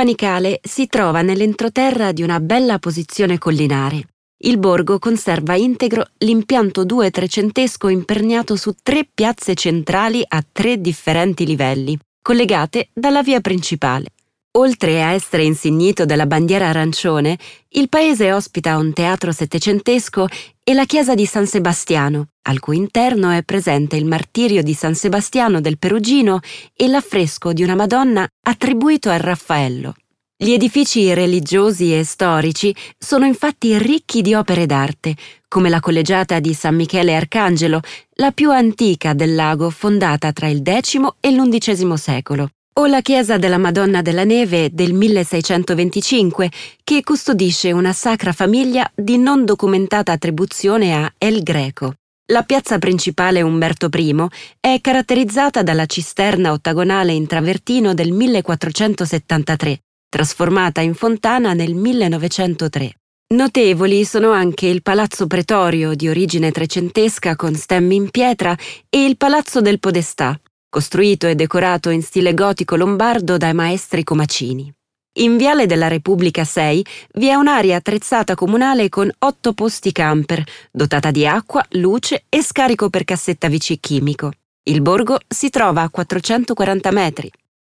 Panicale si trova nell'entroterra di una bella posizione collinare. Il borgo conserva integro l'impianto 2 trecentesco imperniato su tre piazze centrali a tre differenti livelli, collegate dalla via principale. Oltre a essere insignito della bandiera arancione, il paese ospita un teatro settecentesco e la chiesa di San Sebastiano, al cui interno è presente il martirio di San Sebastiano del Perugino e l'affresco di una Madonna attribuito a Raffaello. Gli edifici religiosi e storici sono infatti ricchi di opere d'arte, come la collegiata di San Michele Arcangelo, la più antica del lago fondata tra il X e l'XI secolo o la chiesa della Madonna della Neve del 1625, che custodisce una sacra famiglia di non documentata attribuzione a El Greco. La piazza principale Umberto I è caratterizzata dalla cisterna ottagonale in travertino del 1473, trasformata in fontana nel 1903. Notevoli sono anche il Palazzo Pretorio di origine trecentesca con stemmi in pietra e il Palazzo del Podestà, costruito e decorato in stile gotico lombardo dai maestri comacini. In Viale della Repubblica 6 vi è un'area attrezzata comunale con otto posti camper, dotata di acqua, luce e scarico per cassetta VC chimico. Il borgo si trova a 440 metri.